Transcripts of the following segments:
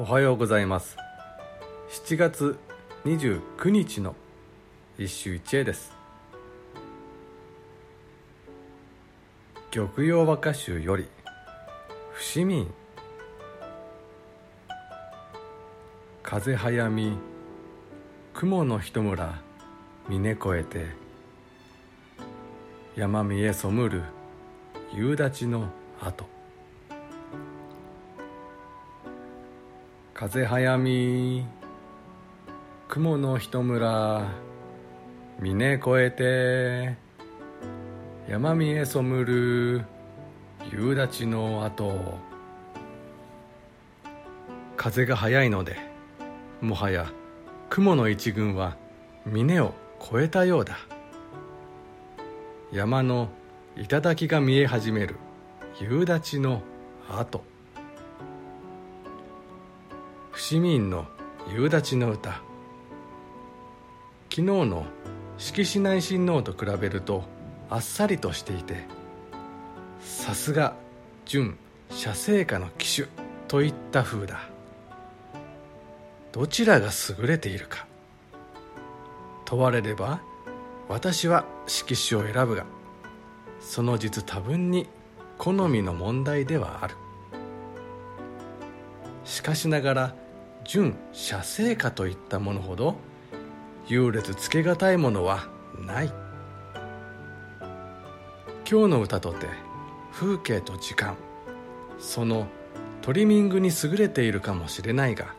おはようございます。7月29日の一首一会です。玉葉和歌集より伏見風早み雲の一村峰越えて山見え背る夕立の跡。風早み雲の一村。峰越えて。山見え背る。夕立の跡風が速いのでもはや雲の一群は峰を越えたようだ。山の頂が見え始める夕立の跡伏見院の夕立の歌。昨日の式子内親王と比べるとあっさりとしていてさすが純写生家の騎手といった風だ。どちらが優れているか。問われれば私は色紙を選ぶがその実多分に好みの問題ではある。しかしながら純写生家といったものほど優劣つけがたいものはない。今日の歌とて風景と時間そのトリミングに優れているかもしれないが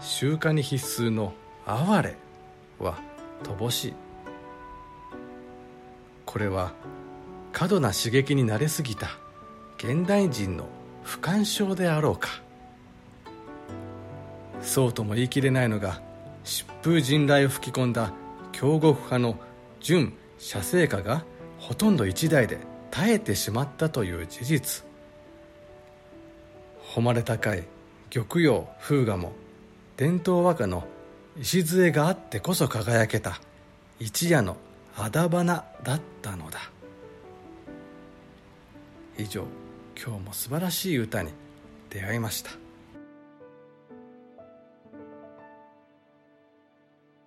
集荷に必須の「哀れ」は乏しい。これは過度な刺激に慣れすぎた現代人の不干渉であろうか。そうとも言い切れないのが疾風陣雷を吹き込んだ強国派の純写生家がほとんど一代で耐えてしまったという事実。誉れ高い玉葉風画も伝統和歌の礎があってこそ輝けた一夜のあだ花だったのだ。以上今日も素晴らしい歌に出会いました。